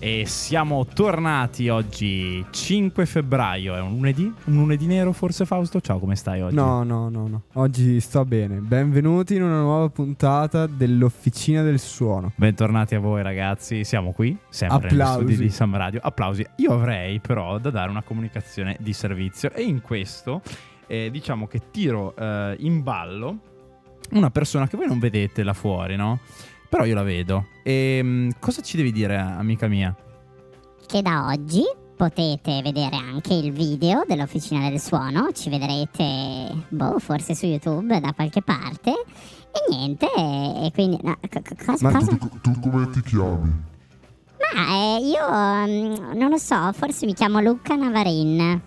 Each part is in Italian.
E siamo tornati oggi 5 febbraio, è un lunedì? Un lunedì nero forse Fausto? Ciao, come stai oggi? No, no, no, no. Oggi sto bene. Benvenuti in una nuova puntata dell'Officina del Suono. Bentornati a voi ragazzi, siamo qui, sempre Applausi. negli studi di Sam Radio. Applausi. Io avrei però da dare una comunicazione di servizio e in questo eh, diciamo che tiro eh, in ballo una persona che voi non vedete là fuori, no? Però io la vedo. E mm, cosa ci devi dire, amica mia? che da oggi potete vedere anche il video dell'Officina del Suono, ci vedrete, boh, forse su YouTube da qualche parte. E niente, e quindi... no, co- co- cosa? Ma cosa? tu, tu come ti chiami? Ma eh, io mm, non lo so, forse mi chiamo Luca Navarin.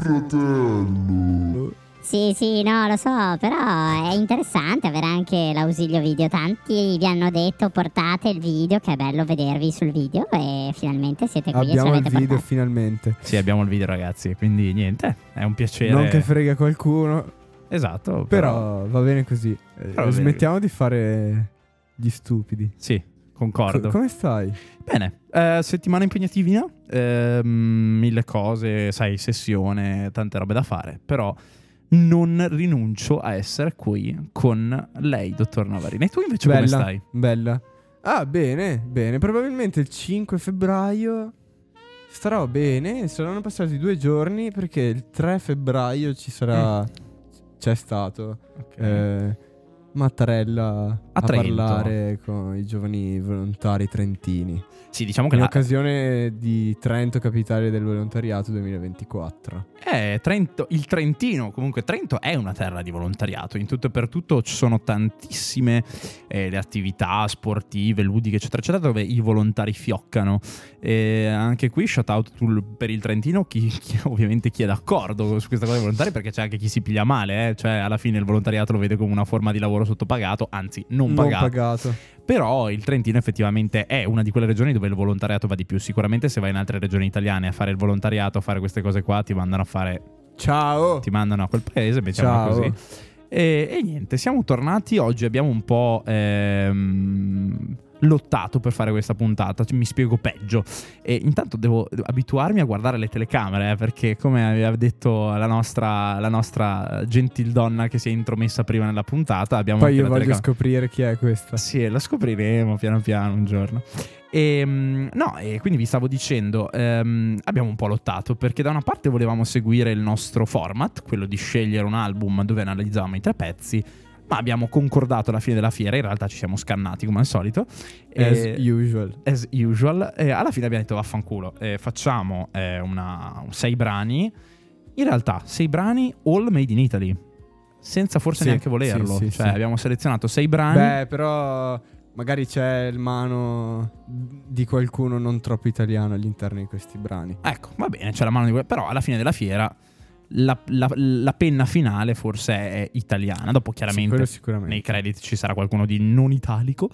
Fratello. Sì, sì, no, lo so, però è interessante avere anche l'ausilio video. Tanti vi hanno detto portate il video, che è bello vedervi sul video e finalmente siete qui e ce Abbiamo il video portato. finalmente. Sì, abbiamo il video ragazzi, quindi niente, è un piacere. Non che frega qualcuno, Esatto, però va bene così. Però va bene smettiamo di fare gli stupidi. Sì, concordo. Co- come stai? Bene, eh, settimana impegnativina, ehm, mille cose, sai, sessione, tante robe da fare, però non rinuncio a essere qui con lei, dottor Navarino. E tu invece bella, come stai? Bella. Ah, bene, bene. Probabilmente il 5 febbraio starò bene. Saranno passati due giorni perché il 3 febbraio ci sarà... C'è stato eh, Mattarella A a, Trento. parlare con i giovani volontari trentini. Sì, diciamo che In la- occasione di Trento Capitale del Volontariato 2024. eh, Trento- il Trentino, comunque Trento è una terra di volontariato, in tutto e per tutto ci sono tantissime eh, le attività sportive, ludiche, eccetera, eccetera, dove i volontari fioccano. E anche qui, shout out per il Trentino, chi, chi- ovviamente chi è d'accordo su questa cosa dei volontari, perché c'è anche chi si piglia male, eh, cioè alla fine il volontariato lo vede come una forma di lavoro sottopagato, anzi non pagato. pagato. Però il Trentino effettivamente è una di quelle regioni dove il volontariato va di più. Sicuramente se vai in altre regioni italiane a fare il volontariato, a fare queste cose qua, ti mandano a fare Ciao! ti mandano a quel paese, mettiamola Ciao. così. E, e niente, siamo tornati. Oggi abbiamo un po' ehm, lottato per fare questa puntata. Mi spiego peggio. E intanto devo abituarmi a guardare le telecamere, eh, perché come aveva detto la nostra, la nostra gentildonna che si è intromessa prima nella puntata, abbiamo Poi io voglio telecamera. scoprire chi è questa. Sì, la scopriremo piano piano un giorno. E, mm, no, e quindi vi stavo dicendo, ehm, abbiamo un po' lottato perché da una parte volevamo seguire il nostro format, quello di scegliere un album dove analizzavamo i tre pezzi, ma abbiamo concordato alla fine della fiera, in realtà ci siamo scannati come al solito. As e- usual. as usual. E alla fine abbiamo detto vaffanculo, eh, facciamo eh, una, sei brani, in realtà sei brani all made in Italy. Senza forse Sì, neanche volerlo. sì, sì, cioè, abbiamo selezionato sei brani. Beh, però magari c'è il mano di qualcuno non troppo italiano all'interno di questi brani. Ecco, va bene, c'è la mano di que- Però alla fine della fiera la, la- la penna finale forse è italiana. Dopo Sì, chiaramente sicuramente. nei credit ci sarà qualcuno di non italico.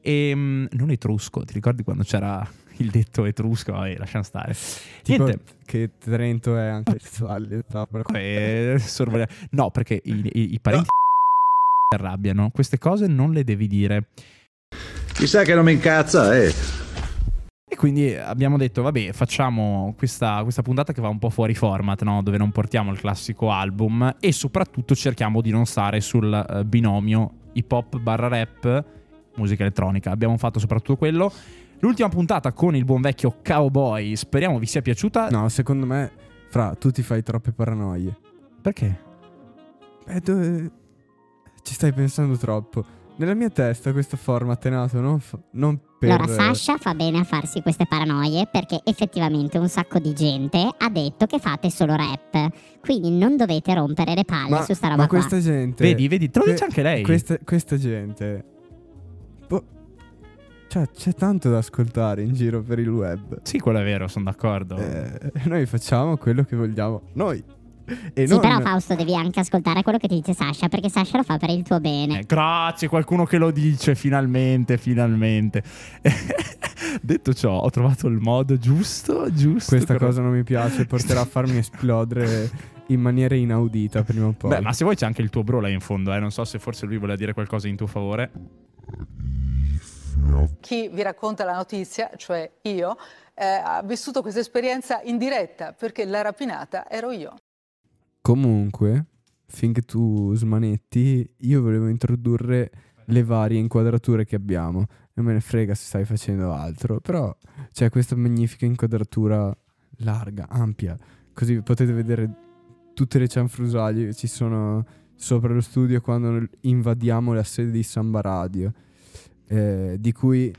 E non etrusco. Ti ricordi quando c'era il detto etrusco? Vabbè, lasciamo stare. Tipo Niente. che Trento è anche sessuale. Eh, No, perché i, i- i parenti si arrabbiano. Queste cose non le devi dire. Chissà che non mi incazza, eh. Quindi abbiamo detto, vabbè, facciamo questa, questa puntata che va un po' fuori format, no? dove non portiamo il classico album e soprattutto cerchiamo di non stare sul eh, binomio hip hop barra rap, musica elettronica. Abbiamo fatto soprattutto quello. L'ultima puntata con il buon vecchio Cowboy, speriamo vi sia piaciuta. No, secondo me, fra, tu ti fai troppe paranoie. Perché? Beh, dove... Ci stai pensando troppo. Nella mia testa questo format è nato non, fa- non per... Allora, Sasha fa bene a farsi queste paranoie perché effettivamente un sacco di gente ha detto che fate solo rap. Quindi non dovete rompere le palle ma, su sta roba ma qua. questa gente... Vedi, vedi, te lo dice anche lei. Questa, questa gente... boh, cioè, c'è tanto da ascoltare in giro per il web. Sì, quello è vero, sono d'accordo. Eh, noi facciamo quello che vogliamo. Noi. E Sì, non... però Fausto devi anche ascoltare quello che ti dice Sasha perché Sasha lo fa per il tuo bene. Eh, grazie, qualcuno che lo dice, finalmente, finalmente. Detto ciò, ho trovato il modo giusto, giusto. Questa per- cosa non mi piace, porterà a farmi esplodere in maniera inaudita prima o poi. Beh, ma se vuoi c'è anche il tuo bro là in fondo, eh. Non so se forse lui voleva dire qualcosa in tuo favore. Chi vi racconta la notizia, cioè io, eh, ha vissuto questa esperienza in diretta perché la rapinata ero io. Comunque, finché tu smanetti, io volevo introdurre le varie inquadrature che abbiamo. Non me ne frega se stai facendo altro, però c'è questa magnifica inquadratura larga, ampia, così potete vedere tutte le cianfrusaglie che ci sono sopra lo studio quando invadiamo la sede di Samba Radio, eh, di cui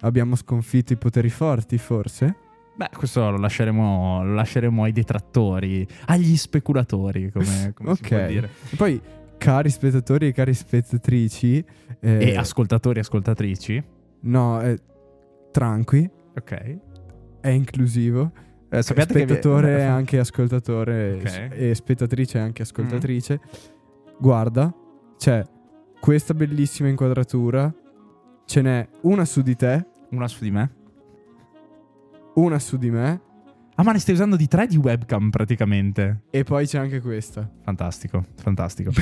abbiamo sconfitto i poteri forti, forse? Beh, questo lo lasceremo, lo lasceremo ai detrattori, agli speculatori, come, come si può dire. E poi, cari spettatori e cari spettatrici, eh, E ascoltatori e ascoltatrici. no, eh, tranqui, Ok. è inclusivo. Eh, sappiate che vi- spettatore è anche ascoltatore Ok. e spettatrice è anche ascoltatrice. Guarda, c'è questa bellissima inquadratura. Ce n'è una su di te, Una su di me. Una su di me Ah, ma ne stai usando di tre di webcam praticamente. e poi c'è anche questa. Fantastico, fantastico.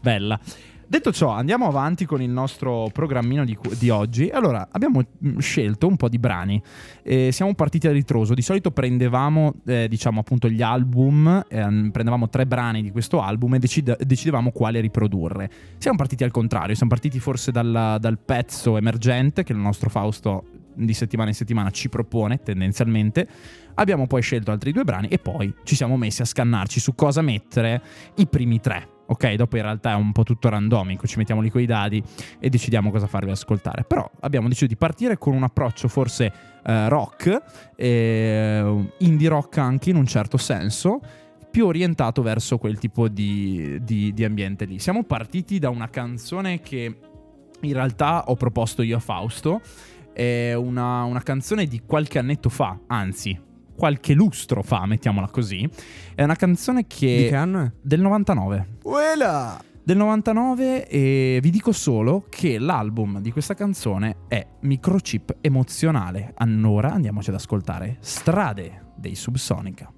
Bella. Detto ciò, andiamo avanti con il nostro programmino di, di oggi. Allora, abbiamo mm, scelto un po' di brani. Eh, siamo partiti a ritroso. Di solito prendevamo, eh, diciamo appunto, gli album, ehm, prendevamo tre brani di questo album e decide- decidevamo quale riprodurre. Siamo partiti al contrario, siamo partiti forse dal, dal pezzo emergente che il nostro Fausto di settimana in settimana ci propone tendenzialmente. Abbiamo poi scelto altri due brani e poi ci siamo messi a scannarci su cosa mettere i primi tre. Ok, dopo in realtà è un po' tutto randomico, ci mettiamo lì coi dadi e decidiamo cosa farvi ascoltare. Però abbiamo deciso di partire con un approccio forse eh, rock, eh, indie rock anche in un certo senso, più orientato verso quel tipo di, di- di ambiente lì. Siamo partiti da una canzone che in realtà ho proposto io a Fausto, è una, una canzone di qualche annetto fa, anzi qualche lustro fa, mettiamola così. È una canzone che... Di che anno è? Del 99. Uela! Del 99 e vi dico solo che l'album di questa canzone è Microchip emozionale. Allora andiamoci ad ascoltare Strade dei Subsonica.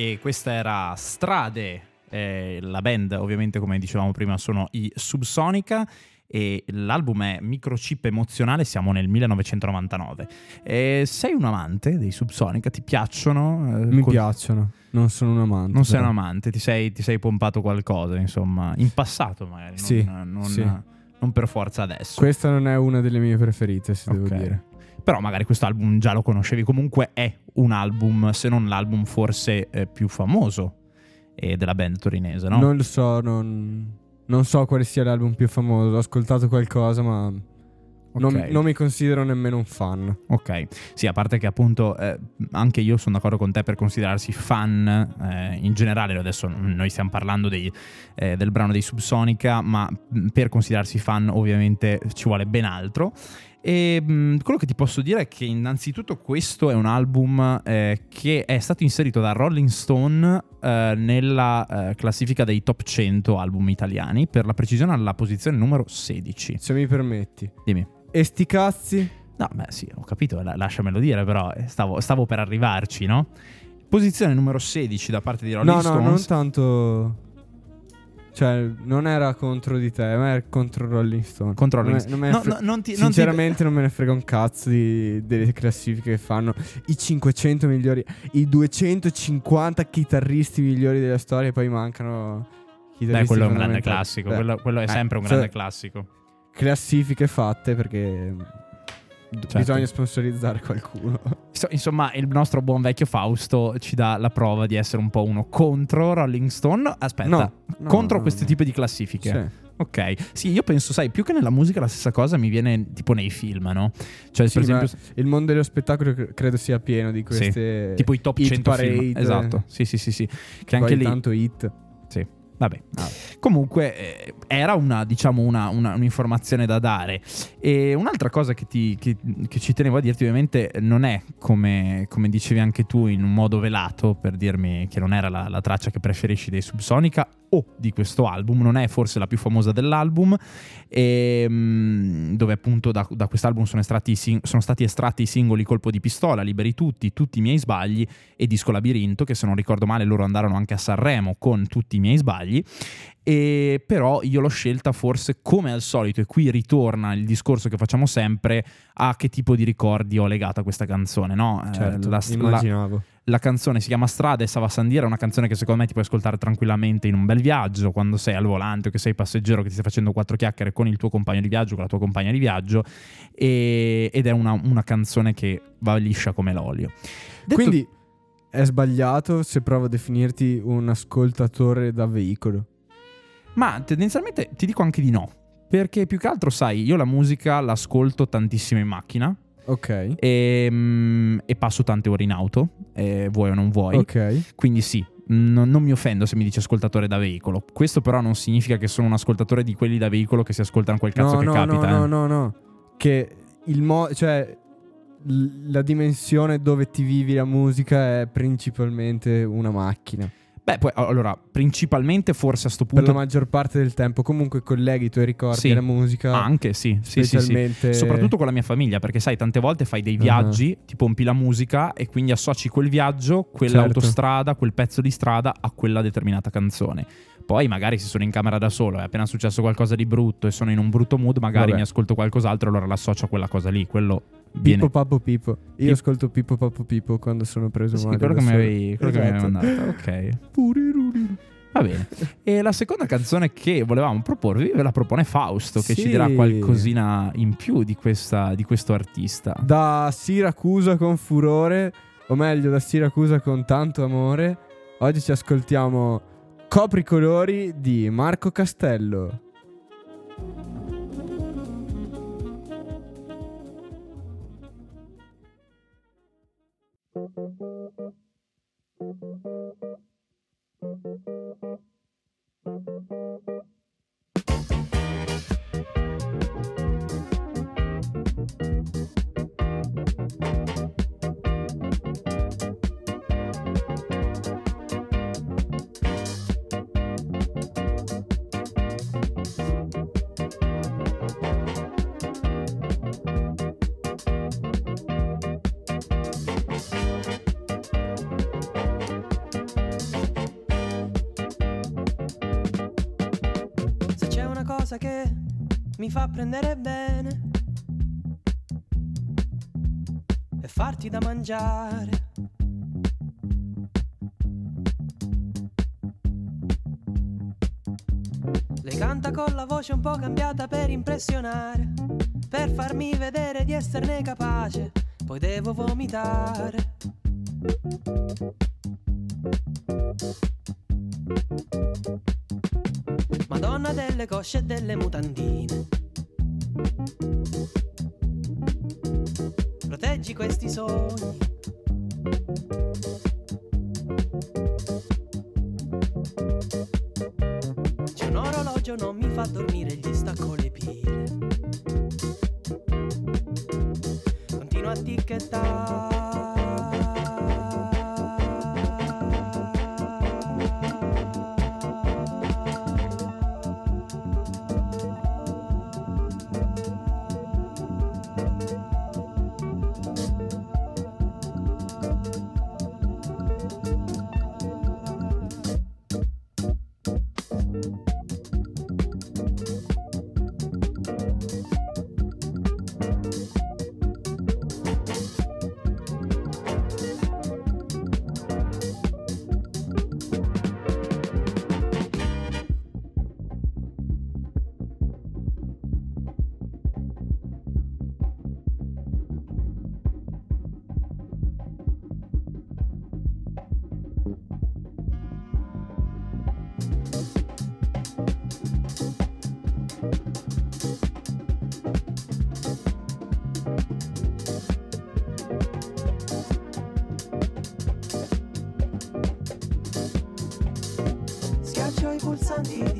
E questa era Strade, eh, la band ovviamente come dicevamo prima sono i Subsonica e l'album è Microchip Emozionale, siamo nel 1999. E sei un amante dei Subsonica? Ti piacciono? Eh, Mi col- piacciono. Non sono un amante. Non sei un però. amante, ti sei, ti sei pompato qualcosa, insomma, in passato magari, non, Sì, non- sì. non per forza adesso. Questa non è una delle mie preferite, se devo Ok. dire. Però magari questo album già lo conoscevi, comunque è un album, se non l'album forse eh, più famoso eh, della band torinese, no? Non lo so, non, non so quale sia l'album più famoso. Ho ascoltato qualcosa, ma non, Ok. non mi considero nemmeno un fan. Ok, sì, a parte che appunto eh, anche io sono d'accordo con te per considerarsi fan eh, in generale, adesso noi stiamo parlando dei, eh, del brano dei Subsonica, ma mh, per considerarsi fan ovviamente ci vuole ben altro. E mh, quello che ti posso dire è che innanzitutto questo è un album eh, che è stato inserito da Rolling Stone eh, nella eh, classifica dei top 100 album italiani, per la precisione alla posizione numero 16. Se mi permetti. Dimmi. E sti cazzi? No, beh, sì, ho capito, la- lasciamelo dire, però eh, stavo, stavo per arrivarci, no? Posizione numero 16 da parte di Rolling No, no, Stones. non tanto. Cioè, non era contro di te, ma era contro Rolling Stone. Contro Non Rolling me- non me ne No, fre- no, non ti- non ti- Sinceramente, non me ne frega un cazzo di- delle classifiche che fanno. I 500 migliori, i 250 chitarristi migliori della storia, e poi mancano. Beh, quello è un grande classico, Beh, quello, quello è eh, sempre un cioè, grande classico. Classifiche fatte perché. Certo. Bisogna sponsorizzare qualcuno. Inso- Insomma, il nostro buon vecchio Fausto ci dà la prova di essere un po' uno contro Rolling Stone. Aspetta, No, no, contro no, tipo di classifiche. Sì. Ok, sì, io penso, sai, più che nella musica la stessa cosa mi viene tipo nei film, no? Cioè, Sì, per esempio, il mondo dello spettacolo cre- credo sia pieno di queste. tipo i top hit 100 film. parade, Esatto, sì, sì, sì, sì. Che Poi anche lì... tanto hit. Sì, vabbè. Ah. Comunque eh, era una, diciamo, una, una- un'informazione da dare. E un'altra cosa che, ti- che- che ci tenevo a dirti, ovviamente, non è come, come dicevi anche tu in un modo velato per dirmi che non era la, la traccia che preferisci dei Subsonica o di questo album, non è forse la più famosa dell'album, e, mm, dove appunto da, da quest'album sono, estratti sono stati estratti i singoli Colpo di pistola, Liberi tutti, Tutti i miei sbagli e Disco Labirinto, che se non ricordo male loro andarono anche a Sanremo con Tutti i miei sbagli. E però io l'ho scelta forse come al solito, e qui ritorna il discorso che facciamo sempre, a che tipo di ricordi ho legato a questa canzone, no? Eh, Certo, la, la- immaginavo. la canzone si chiama Strada e Sava Sandiera, è una canzone che secondo me ti puoi ascoltare tranquillamente in un bel viaggio, quando sei al volante o che sei passeggero, che ti stai facendo quattro chiacchiere con il tuo compagno di viaggio, con la tua compagna di viaggio, e- ed è una, una canzone che va liscia come l'olio. Detto- Quindi è sbagliato se provo a definirti un ascoltatore da veicolo. Ma tendenzialmente ti dico anche di no. Perché più che altro, sai, io la musica l'ascolto tantissimo in macchina Ok. e, mm, e passo tante ore in auto, eh, vuoi o non vuoi. Ok. Quindi sì, non, non mi offendo se mi dici ascoltatore da veicolo. Questo però non significa che sono un ascoltatore di quelli da veicolo che si ascoltano quel cazzo no, che no, capita. no, eh. no, no, no. Che il mo... cioè l- la dimensione dove ti vivi la musica è principalmente una macchina. Beh, poi allora, principalmente forse a sto Per la punto... maggior parte del tempo comunque colleghi i tuoi ricordi Sì. alla musica. Ah, anche sì, sì, sì, sì. Soprattutto con la mia famiglia, perché sai, tante volte fai dei viaggi, ti pompi la musica e quindi associ quel viaggio, quell'autostrada, quel pezzo di strada a quella determinata canzone. Poi magari se sono in camera da solo, è appena successo qualcosa di brutto e sono in un brutto mood, magari Vabbè. mi ascolto qualcos'altro, allora l'associo a quella cosa lì. Quello viene... Pippo Pappo Pippo. Io Pip- ascolto Pippo Pappo Pippo quando sono preso Sì, male. quello che mi avevi, quello che mi avevi Esatto. mandato. Ok. Va bene. E la seconda canzone che volevamo proporvi ve la propone Fausto, che ci Sì. dirà qualcosina in più di, questa, di questo artista. Da Siracusa con furore, o meglio da Siracusa con tanto amore, oggi ci ascoltiamo Copri colori di Marco Castello. Cosa che mi fa prendere bene e farti da mangiare. Le canta con la voce un po' cambiata per impressionare, per farmi vedere di esserne capace, poi devo vomitare. Madonna delle cosce e delle mutandine. Proteggi questi sogni. You.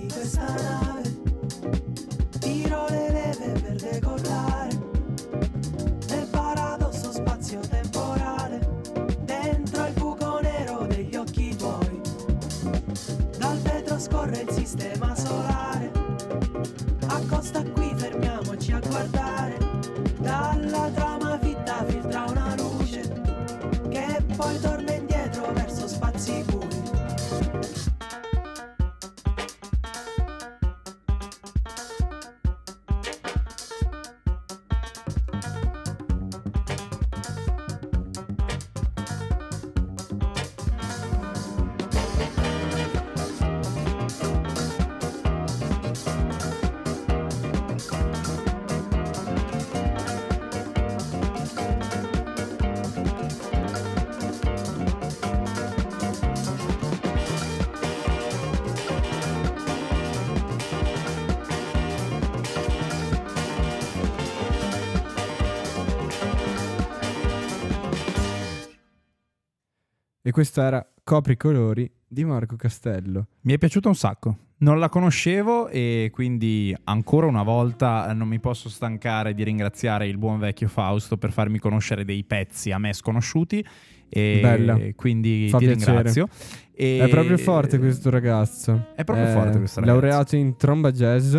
Questo era Copri colori di Marco Castello. Mi è piaciuto un sacco. Non la conoscevo e quindi ancora una volta non mi posso stancare di ringraziare il buon vecchio Fausto per farmi conoscere dei pezzi a me sconosciuti. E Bella. quindi Fa ti piacere. ringrazio. E- È proprio forte questo ragazzo. È proprio forte questo ragazzo. Laureato in tromba jazz,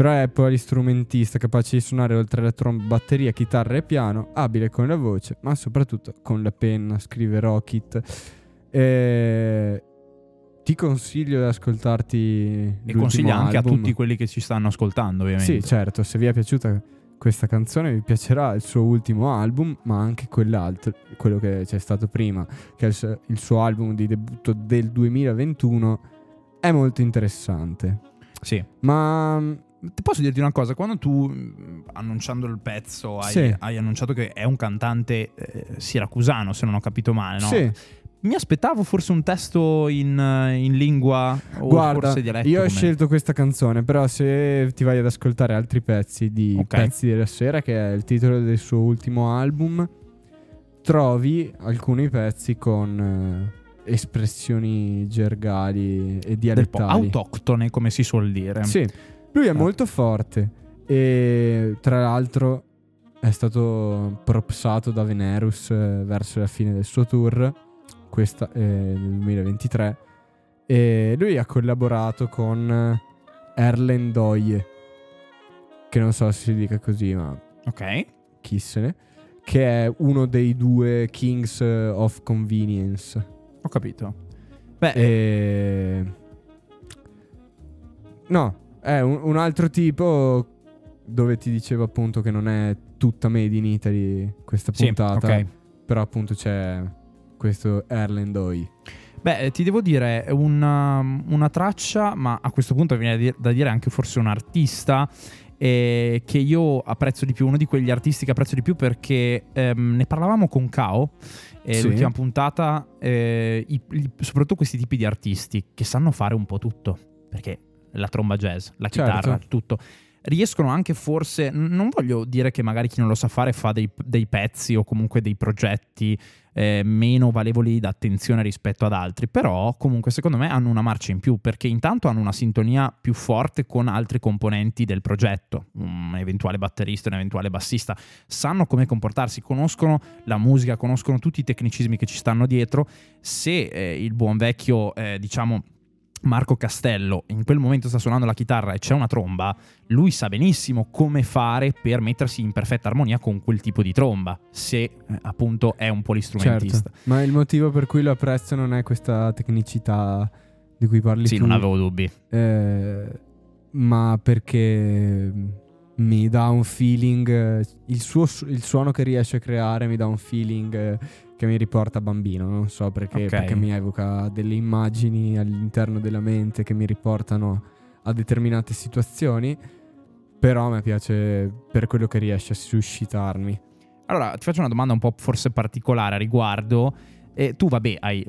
Però è polistrumentista, capace di suonare oltre alla tromba batteria, chitarra e piano, abile con la voce, ma soprattutto con la penna, scrive Rocket. E ti consiglio di ascoltarti E consiglio anche album. a tutti quelli che ci stanno ascoltando, ovviamente. Sì, certo, se vi è piaciuta questa canzone vi piacerà il suo ultimo album, ma anche quell'altro, quello che c'è stato prima, che è il suo, album di debutto del 2021, è molto interessante. Sì. Ma Ti posso dirti una cosa, quando tu mh, annunciando il pezzo hai, Sì. hai annunciato che è un cantante eh, siracusano, se non ho capito male, no? sì, Mi aspettavo forse un testo in, eh, in lingua o guarda, forse dialetto. io ho come- scelto questa canzone, però se ti vai ad ascoltare altri pezzi di Ok. Pezzi della Sera, che è il titolo del suo ultimo album, trovi alcuni pezzi con eh, espressioni gergali e dialettali. autoctone, come si suol dire. Sì, lui è Ah. molto forte e tra l'altro è stato propsato da Venerus eh, verso la fine del suo tour, questa eh, nel 2023, e lui ha collaborato con eh, Erlen Doye, che non so se si dica così, ma Ok. chi se ne, che è uno dei due Kings eh, of Convenience. Ho capito. Beh, E... No, È un, un altro tipo dove ti dicevo appunto che non è tutta made in Italy questa Sì, puntata. ok. Però appunto c'è questo Erland Oi. Beh, eh, ti devo dire, una, una traccia, ma a questo punto viene da dire, anche forse un artista eh, che io apprezzo di più, uno di quegli artisti che apprezzo di più perché ehm, ne parlavamo con Kao. eh, Sì. L'ultima puntata, eh, i- i- soprattutto questi tipi di artisti che sanno fare un po' tutto, perché la tromba jazz, la Certo. chitarra, tutto, riescono anche forse, non voglio dire che magari chi non lo sa fare fa dei, dei pezzi o comunque dei progetti eh, meno valevoli d'attenzione rispetto ad altri, però comunque secondo me hanno una marcia in più perché intanto hanno una sintonia più forte con altri componenti del progetto, un eventuale batterista, un eventuale bassista, sanno come comportarsi, conoscono la musica, conoscono tutti i tecnicismi che ci stanno dietro, se eh, il buon vecchio, eh, diciamo... Marco Castello in quel momento sta suonando la chitarra e c'è una tromba, lui sa benissimo come fare per mettersi in perfetta armonia con quel tipo di tromba, se eh, appunto è un polistrumentista. Certo. Ma il motivo per cui lo apprezzo non è questa tecnicità di cui parli Sì, tu. non avevo dubbi. eh, ma perché mi dà un feeling. eh, Il, suo, su- il suono che riesce a creare mi dà un feeling eh, che mi riporta bambino. Non so perché, Ok. perché mi evoca delle immagini all'interno della mente che mi riportano a determinate situazioni. Però a me piace per quello che riesce a suscitarmi. Allora, ti faccio una domanda un po' forse particolare a riguardo. E tu, vabbè, hai,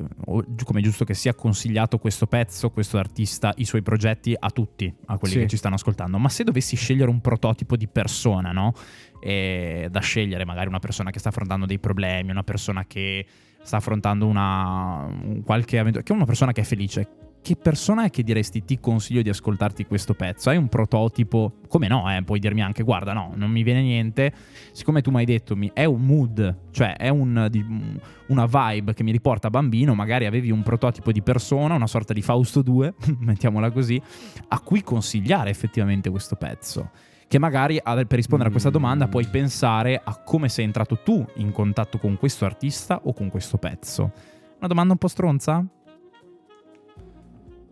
come è giusto che sia, consigliato questo pezzo, questo artista, i suoi progetti a tutti, a quelli Sì. che ci stanno ascoltando. Ma se dovessi scegliere un prototipo di persona, no? E da scegliere, magari una persona che sta affrontando dei problemi, una persona che sta affrontando una un qualche avventura, che è una persona che è felice. Che persona è che diresti ti consiglio di ascoltarti questo pezzo? Hai un prototipo? Come no, eh? puoi dirmi anche guarda no, non mi viene niente. Siccome tu mi hai detto mi- è un mood, cioè è un, di- una vibe che mi riporta bambino, magari avevi un prototipo di persona, una sorta di Fausto 2, mettiamola così, a cui consigliare effettivamente questo pezzo. Che magari per rispondere a questa domanda puoi pensare a come sei entrato tu in contatto con questo artista o con questo pezzo. Una domanda un po' stronza?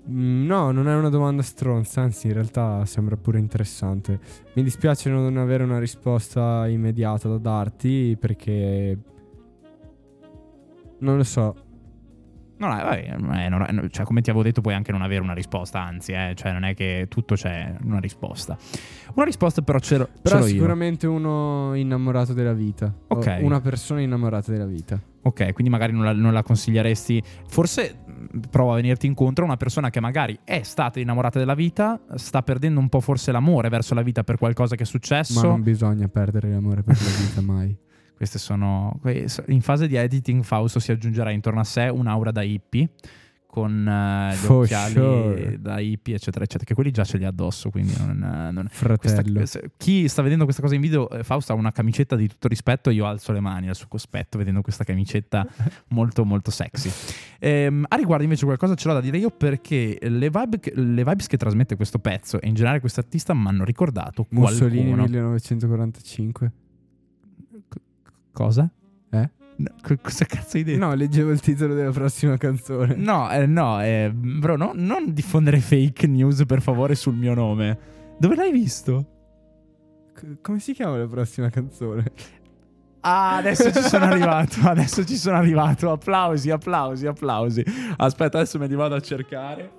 Mm, No, non è una domanda stronza, anzi in realtà sembra pure interessante. Mi dispiace non avere una risposta immediata da darti perché... Non lo so. No, eh, non- eh, cioè, come ti avevo detto puoi anche non avere una risposta, anzi, eh, cioè non è che tutto c'è una risposta. Una risposta però ce l'ho, Però ce l'ho io. sicuramente uno innamorato della vita. Ok. Una persona innamorata della vita. Ok, quindi magari non la, non la consiglieresti. Forse mh, prova a venirti incontro a una persona che magari è stata innamorata della vita, sta perdendo un po' forse l'amore verso la vita per qualcosa che è Ma successo. non bisogna perdere l'amore per la vita mai. Queste sono. In fase di editing, Fausto si aggiungerà intorno a sé un'aura da hippie. Con eh, gli For occhiali sure. da hippie, eccetera, eccetera. Che quelli già ce li ha addosso. Quindi non. non- questa- Fratello. se- chi sta vedendo questa cosa in video, eh, Fausto ha una camicetta di tutto rispetto. Io alzo le mani al suo cospetto vedendo questa camicetta molto, molto sexy. Ehm, a riguardo, invece, qualcosa ce l'ho da dire io perché le, vibe le vibes che trasmette questo pezzo e in generale questo artista mi hanno ricordato Mussolini qualcuno. 1945. Cosa? Eh? No, co- cosa cazzo hai detto? No, leggevo il titolo della prossima canzone. No, eh, no, eh, bro, no- non diffondere fake news per favore sul mio nome. Dove l'hai visto? C- come si chiama la prossima canzone? Ah, adesso ci sono arrivato, adesso ci sono arrivato. Applausi, applausi, applausi. Aspetta, adesso me li vado a cercare.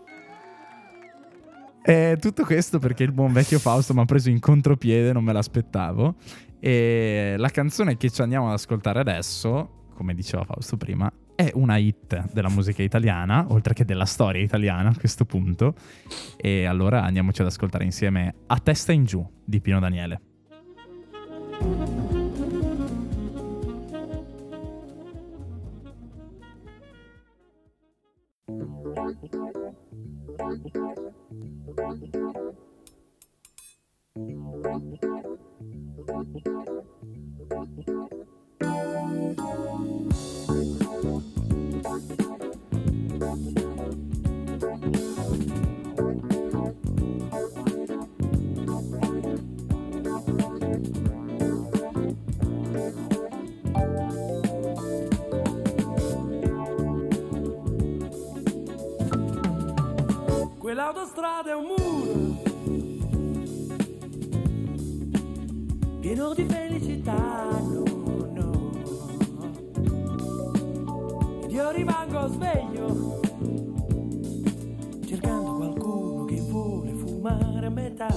E tutto questo perché il buon vecchio Fausto mi ha preso in contropiede, non me l'aspettavo. E la canzone che ci andiamo ad ascoltare adesso, come diceva Fausto prima, è una hit della musica italiana, oltre che della storia italiana a questo punto. E allora andiamoci ad ascoltare insieme A testa in giù di Pino Daniele. Quell'autostrada è un muro pieno di felicità, no, no. Ed io rimango sveglio, cercando qualcuno che vuole fumare a metà.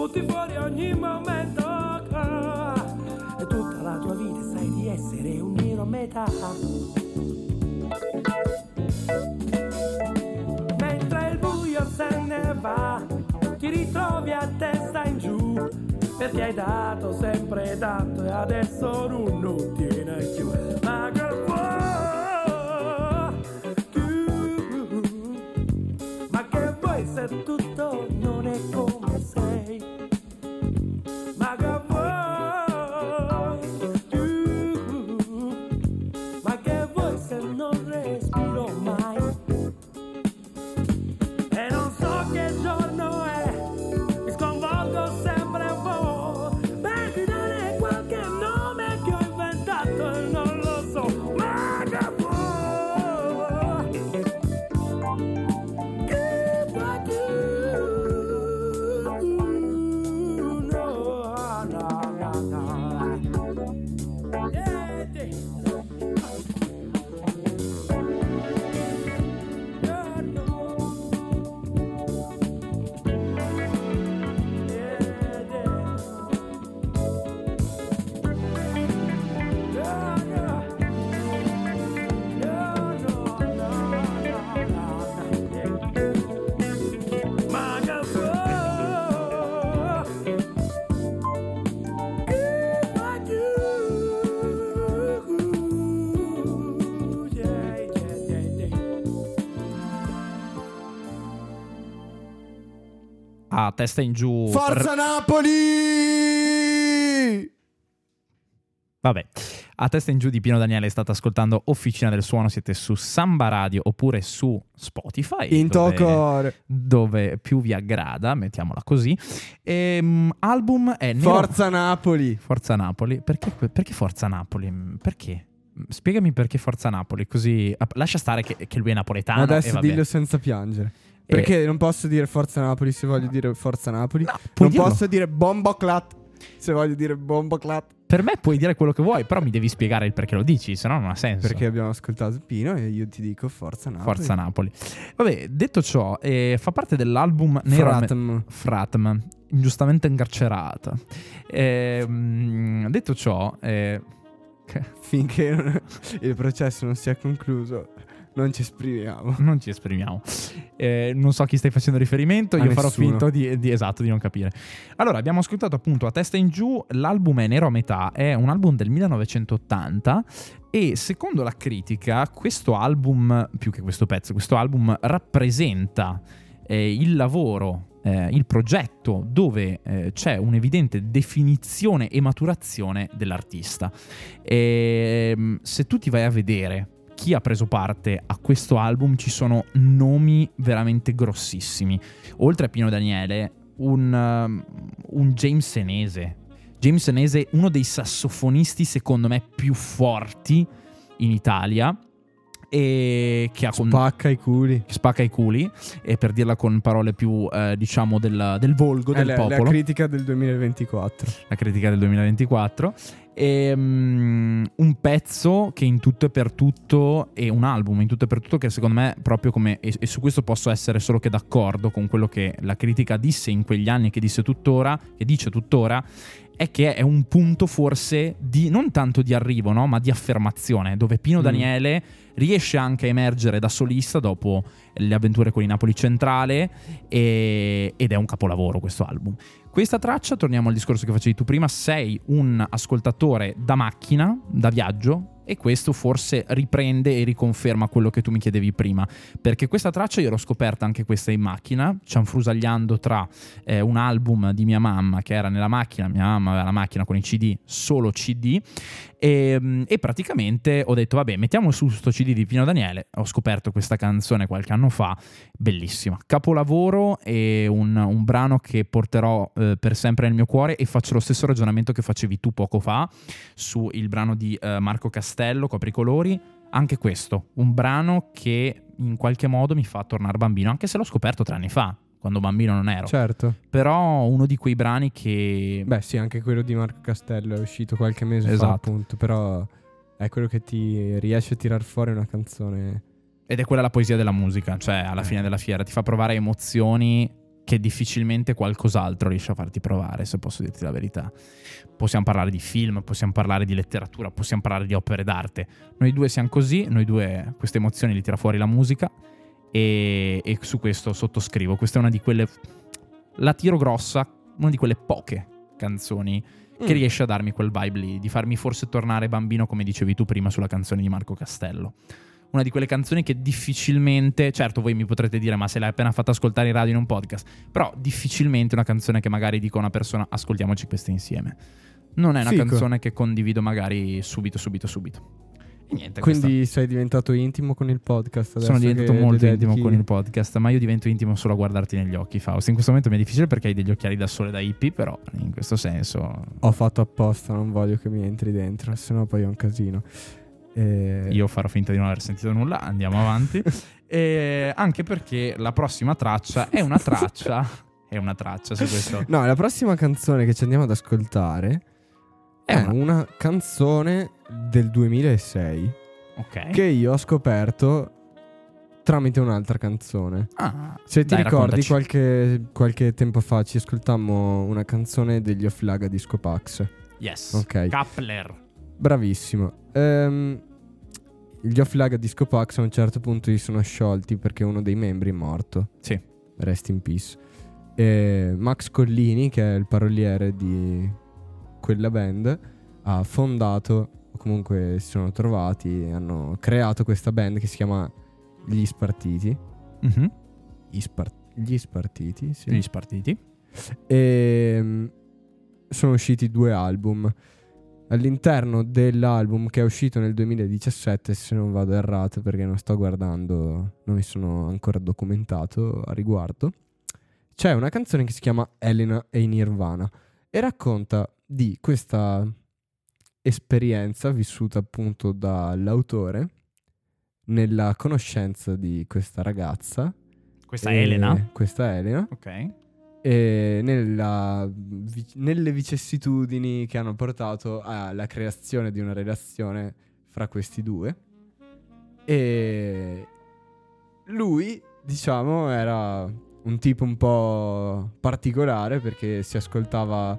Butti fuori ogni momento. Ah, E tutta la tua vita sai di essere un nero a metà Hai dato sempre tanto E adesso non, non tiene più Ma che vuoi? Testa in giù. Forza Napoli! Vabbè, a testa in giù di Pino Daniele state ascoltando Officina del Suono, siete su Samba Radio oppure su Spotify. In dove, tocore. dove più vi aggrada, mettiamola così. Ehm, album è Nero- Forza Napoli. Forza Napoli. Perché, perché Forza Napoli? Perché? Spiegami perché Forza Napoli, così lascia stare che, che lui è napoletano. e Adesso dillo senza piangere. Perché non posso dire Forza Napoli se voglio dire Forza Napoli. No, non dirlo. posso dire Bomboclat se voglio dire Bomboclat. Per me puoi dire quello che vuoi, però mi devi spiegare il perché lo dici, se no non ha senso. Perché abbiamo ascoltato Pino e io ti dico Forza Napoli. Forza Napoli. Vabbè, detto ciò, eh, fa parte dell'album Nero Fratm. Fratm, ingiustamente incarcerata. Ehm, detto ciò, eh, Finché non- il processo non sia concluso, non ci esprimiamo. non ci esprimiamo. Eh, non so a chi stai facendo riferimento, A io farò nessuno. finto di, di- esatto, di non capire. Allora, abbiamo ascoltato appunto a testa in giù, l'album è Nero a metà, è un album del 1980 e secondo la critica questo album, più che questo pezzo, questo album rappresenta eh, il lavoro, eh, il progetto dove eh, c'è un'evidente definizione e maturazione dell'artista. E, mm, se tu ti vai a vedere chi ha preso parte a questo album, ci sono nomi veramente grossissimi. Oltre a Pino Daniele, un, um, un James Senese. James Senese, uno dei sassofonisti secondo me più forti in Italia e che ha con- Spacca i culi. spacca i culi e per dirla con parole più eh, diciamo del, del volgo È del la, la popolo critica del 2024. la critica del 2024 Ehm, un pezzo che in tutto e per tutto è un album in tutto e per tutto che secondo me proprio come e, e su questo posso essere solo che d'accordo con quello che la critica disse in quegli anni che disse tuttora che dice tuttora è che è un punto forse di non tanto di arrivo, no? ma di affermazione, dove Pino Mm. Daniele riesce anche a emergere da solista dopo le avventure con i Napoli Centrale e- ed è un capolavoro questo album. Questa traccia, torniamo al discorso che facevi tu prima, sei un ascoltatore da macchina, da viaggio, e questo forse riprende e riconferma quello che tu mi chiedevi prima, perché questa traccia io l'ho scoperta anche questa in macchina, cianfrusagliando tra eh, un album di mia mamma che era nella macchina, mia mamma aveva la macchina con i CD, solo CD, e, e praticamente ho detto vabbè mettiamo su sto CD di Pino Daniele, ho scoperto questa canzone qualche anno fa, bellissima, capolavoro e un, un brano che porterò eh, per sempre nel mio cuore e faccio lo stesso ragionamento che facevi tu poco fa sul brano di eh, Marco Castello, Copricolori, anche questo, un brano che in qualche modo mi fa tornare bambino, anche se l'ho scoperto tre anni fa, quando bambino non ero. Certo. Però uno di quei brani che... Beh, sì, anche quello di Marco Castello è uscito qualche mese fa, Esatto. appunto. Però è quello che ti riesce a tirar fuori una canzone. Ed è quella la poesia della musica, cioè alla Eh. fine della fiera ti fa provare emozioni che difficilmente qualcos'altro riesce a farti provare, se posso dirti la verità. Possiamo parlare di film, possiamo parlare di letteratura, possiamo parlare di opere d'arte. Noi due siamo così, noi due queste emozioni li tira fuori la musica e, e su questo sottoscrivo. Questa è una di quelle... La tiro grossa, una di quelle poche canzoni che Mm. riesce a darmi quel vibe lì, di farmi forse tornare bambino, come dicevi tu prima sulla canzone di Marco Castello. Una di quelle canzoni che difficilmente, certo voi mi potrete dire ma se l'hai appena fatta ascoltare in radio in un podcast, però difficilmente una canzone che magari dico a una persona ascoltiamoci queste insieme. Non è una Fico. canzone che condivido magari subito, subito, subito. Niente, Quindi sei diventato intimo con il podcast adesso sono diventato molto intimo con il podcast, ma io divento intimo solo a guardarti negli occhi, Faust. In questo momento mi è difficile perché hai degli occhiali da sole da hippie, però in questo senso Ho fatto apposta, non voglio che mi entri dentro, sennò poi è un casino. Eh, io farò finta di non aver sentito nulla, andiamo avanti. e anche perché la prossima traccia è una traccia, è una traccia su questo. No, la prossima canzone che ci andiamo ad ascoltare È è una- una canzone del 2006 Ok. che io ho scoperto tramite un'altra canzone. Ah, Se ti dai, ricordi, qualche, qualche tempo fa ci ascoltammo una canzone degli Offlaga Disco Pax. Yes. Ok. Kappler. Bravissimo. Ehm, gli Offlaga Disco Pax a un certo punto si sono sciolti perché uno dei membri è morto. Sì. Rest in peace. E Max Collini, che è il paroliere di quella band, ha fondato, o comunque si sono trovati, hanno creato questa band che si chiama Gli Spartiti. Mhm. Gli, Spar- gli Spartiti, sì. Gli spartiti. E mm, sono usciti due album. All'interno dell'album che è uscito nel 2017, se non vado errato perché non sto guardando, non mi sono ancora documentato a riguardo, c'è una canzone che si chiama Elena e Nirvana e racconta di questa esperienza vissuta appunto dall'autore nella conoscenza di questa ragazza. Questa Elena. Questa Elena Ok. E nella nelle vicissitudini che hanno portato alla creazione di una relazione fra questi due. E lui, diciamo, era un tipo un po' particolare perché si ascoltava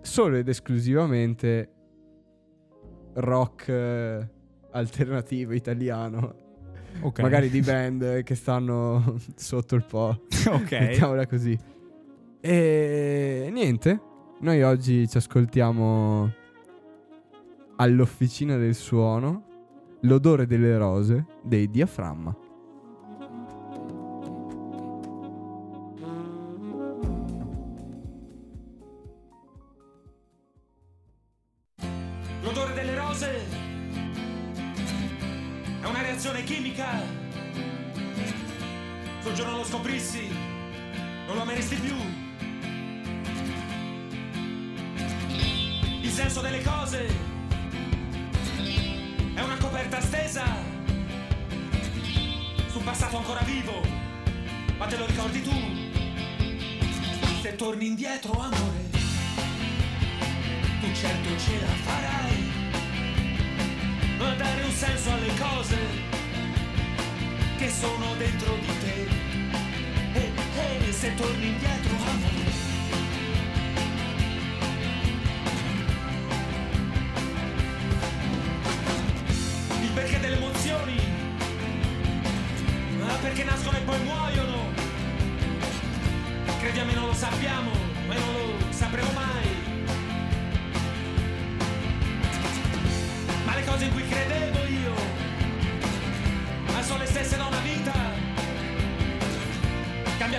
solo ed esclusivamente rock eh, alternativo italiano, Ok. magari di band che stanno sotto il po'. ok. Mettiamola così. E niente, noi oggi ci ascoltiamo all'officina del suono l'odore delle rose dei diaframma.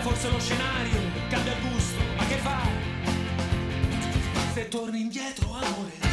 Forse lo scenario, cambia il gusto, ma che fa? Se torni indietro, amore.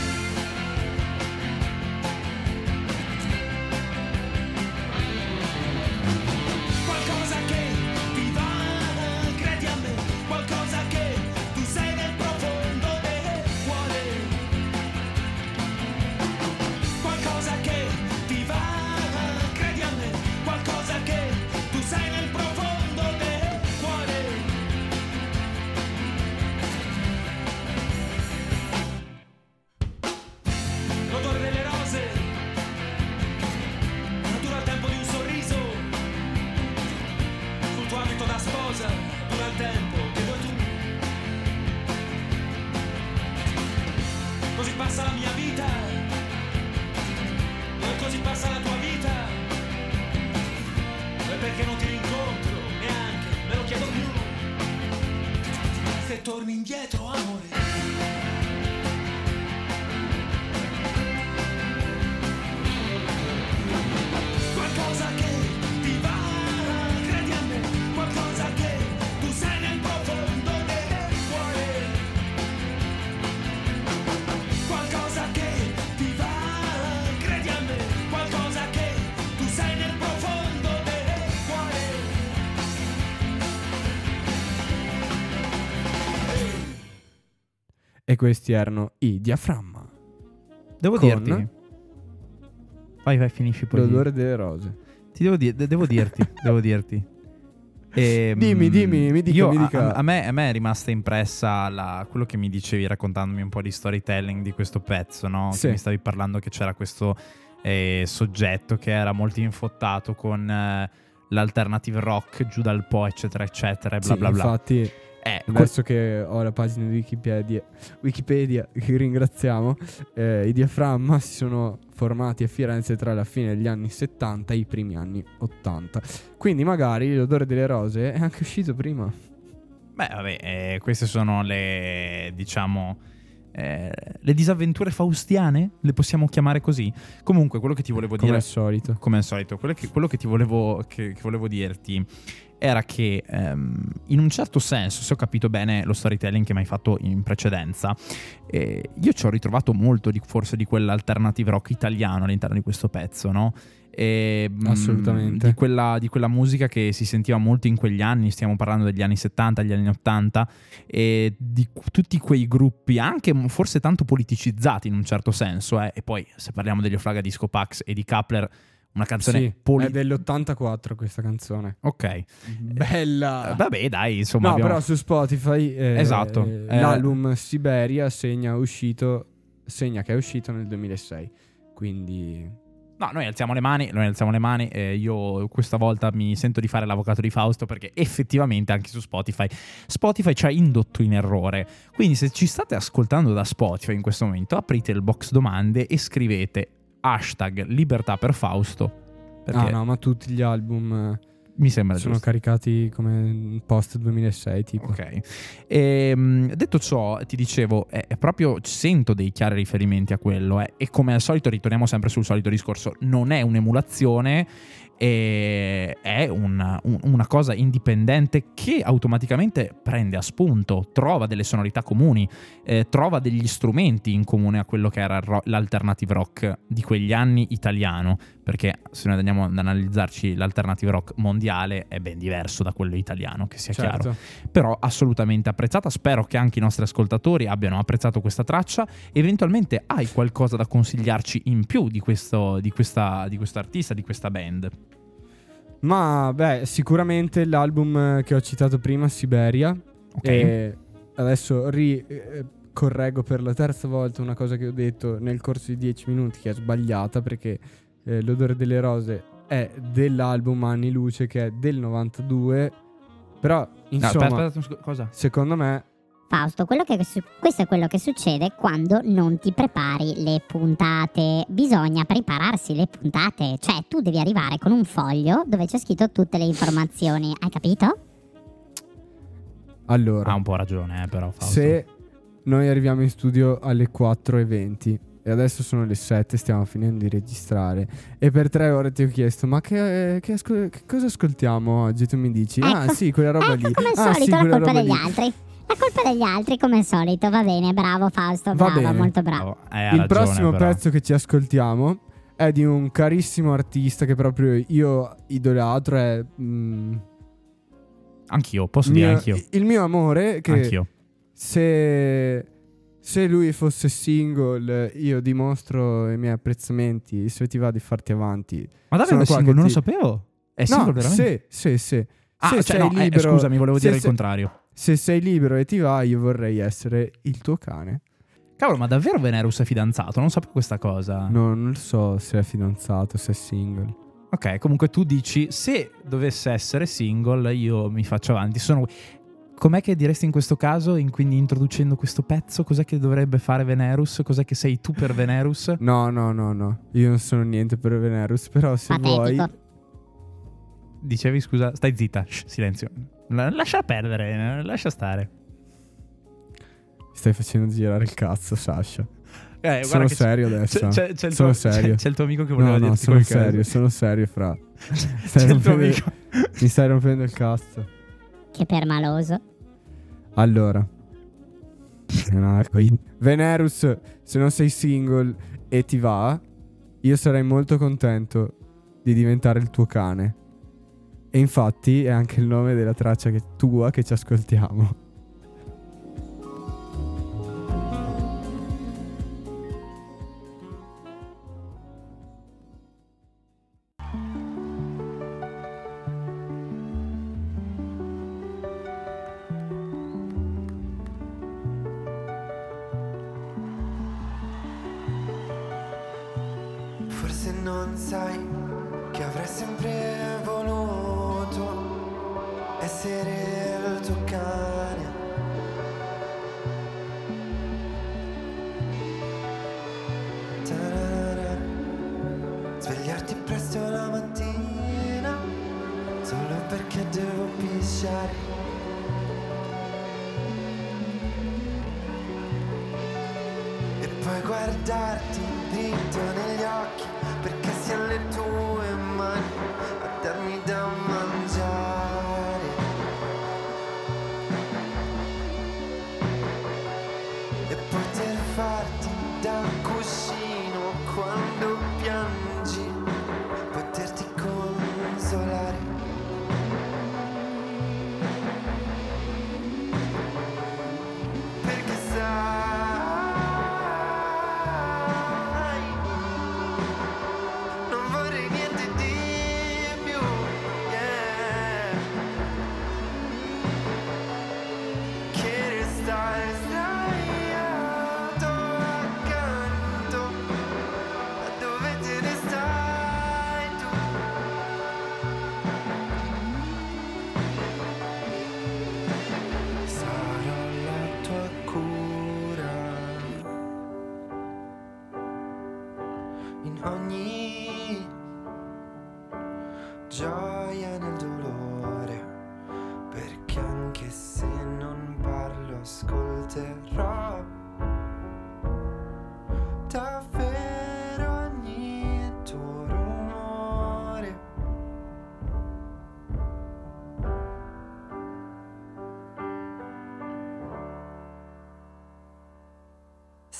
Questi erano i diaframma. Devo Con- dirti. Vai, vai, finisci poi. L'odore delle rose. Ti devo, dire, devo dirti, devo dirti. Ehm, Dimmi, dimmi, mi dica, io- mi a- dica. A, a me, a me è rimasta impressa la- quello che mi dicevi raccontandomi un po' di storytelling di questo pezzo, no? Sì. Che mi stavi parlando che c'era questo eh, soggetto che era molto infottato con eh, l'alternative rock giù dal Po, eccetera, eccetera, e bla Sì, bla bla. Infatti, Eh, que- adesso che ho la pagina di Wikipedia, Wikipedia che ringraziamo, eh, i diaframma si sono formati a Firenze tra la fine degli anni 70 e i primi anni 80. Quindi magari l'odore delle rose è anche uscito prima. Beh, vabbè, eh, queste sono le, diciamo, eh, le disavventure faustiane, le possiamo chiamare così. Comunque, quello che ti volevo Come dire... al solito. come al solito, quello che, quello che ti volevo, che, che volevo dirti era che ehm, in un certo senso, se ho capito bene lo storytelling che mi hai fatto in precedenza, eh, io ci ho ritrovato molto di, forse di quell'alternative rock italiano all'interno di questo pezzo, no? E, mm, Assolutamente. Di quella, di quella musica che si sentiva molto in quegli anni, stiamo parlando degli anni 70, degli anni 80, e di cu- tutti quei gruppi, anche forse tanto politicizzati in un certo senso, eh. e poi se parliamo degli Oflaga Disco Pax e di Kapler, una canzone Sì, poli- è dell'84 questa canzone. Ok, Bella. Eh, vabbè, dai, insomma. no, abbiamo- però su Spotify eh, Esatto. eh, Eh, l'album Siberia segna, uscito, segna che è uscito nel 2006. Quindi No, noi alziamo le mani, noi alziamo le mani. eh, io questa volta mi sento di fare l'avvocato di Fausto perché effettivamente anche su Spotify Spotify ci ha indotto in errore. Quindi se ci state ascoltando da Spotify in questo momento, aprite il box domande e scrivete hashtag libertà per Fausto. Perché Ah no, ma tutti gli album eh, mi sembra sono giusto. caricati come post 2006 tipo. Ok. Ehm, detto ciò, ti dicevo, è, è proprio sento dei chiari riferimenti a quello. eh, e come al solito, ritorniamo sempre sul solito discorso: non è un'emulazione, è una, un- una cosa indipendente che automaticamente prende a spunto, trova delle sonorità comuni, eh, trova degli strumenti in comune a quello che era ro- l'alternative rock di quegli anni italiano. Perché se noi andiamo ad analizzarci l'alternative rock mondiale è ben diverso da quello italiano, che sia chiaro Certo. però assolutamente apprezzata. Spero che anche i nostri ascoltatori abbiano apprezzato questa traccia. Eventualmente hai qualcosa da consigliarci in più di questo, di questa, di questo artista, di questa band. Ma beh, sicuramente l'album eh, che ho citato prima, Siberia. Ok? E adesso ri- eh, correggo per la terza volta una cosa che ho detto nel corso di dieci minuti che è sbagliata perché eh, L'odore delle rose è dell'album Anni Luce che è del 92. Però, No, insomma, aspetta, aspetta, scu- cosa? secondo me Fausto, quello che questo è quello che succede quando non ti prepari le puntate. Bisogna prepararsi le puntate, cioè tu devi arrivare con un foglio dove c'è scritto tutte le informazioni, hai capito? allora Ha un po' ragione, eh, però. Fausto. Se noi arriviamo in studio alle 4.20 e adesso sono le 7, stiamo finendo di registrare e per tre ore ti ho chiesto ma che, che ascol- che cosa ascoltiamo oggi? Tu mi dici ah Ecco. sì quella roba ecco lì. come al ah, solito sì, la colpa degli lì. altri. La colpa degli altri come al solito, va bene, bravo Fausto, Va bravo, bene. molto bravo. Oh, Il ragione, prossimo però. pezzo che ci ascoltiamo è di un carissimo artista che proprio io idolatro è mm, Anch'io, posso dire mio- anch'io. il mio amore che Anch'io. se se lui fosse single io dimostro i miei apprezzamenti se ti va di farti avanti Ma davvero è single? che Non lo ti- sapevo. È single no, veramente? sì, sì, sì. Ah, se cioè, sei no, eh, libero, scusami, volevo se dire il sei- contrario. Se sei libero e ti va, io vorrei essere il tuo cane. Cavolo, ma davvero Venerus è fidanzato? Non sapevo questa cosa. No, non so se è fidanzato, se è single. Ok, comunque tu dici, se dovesse essere single, io mi faccio avanti. Sono... Com'è che diresti in questo caso, in- quindi introducendo questo pezzo, cos'è che dovrebbe fare Venerus? Cos'è che sei tu per Venerus? No, no, no, no. Io non sono niente per Venerus, però se vuoi... Dicevi, scusa, stai zitta, shh, silenzio. La- lascia perdere, eh, lascia stare. Stai facendo girare il cazzo, Sasha. Eh, sono che c'è- serio adesso. C'è, c'è- c'è il sono tuo, serio. C'è, c'è il tuo amico che voleva No, no, sono serio, sono serio, fra. C'è Stai il tuo rompendo- amico. Mi stai rompendo il cazzo. Che permaloso. Allora. Venerus, se non sei single e ti va, io sarei molto contento di diventare il tuo cane. E infatti è anche il nome della traccia che- tua che ci ascoltiamo.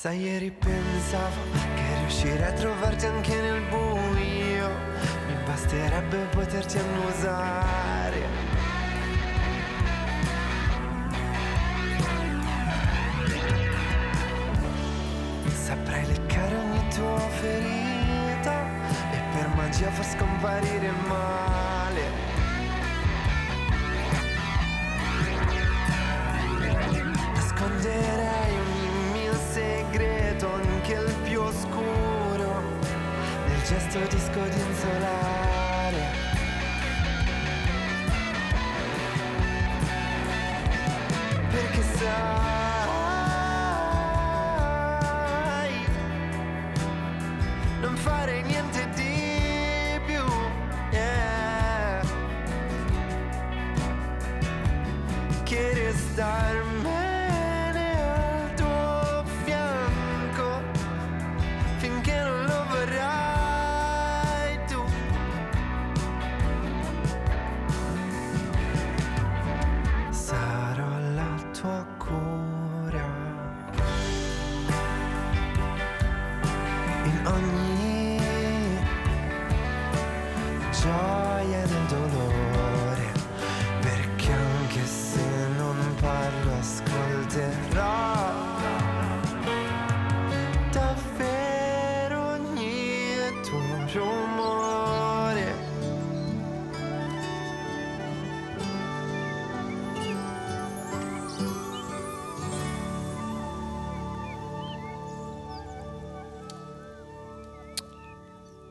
Sai, ieri pensavo che riuscirei a trovarti anche nel buio. Mi basterebbe poterti annusare. Saprei leccare ogni tua ferita e per magia far scomparire il sto disco di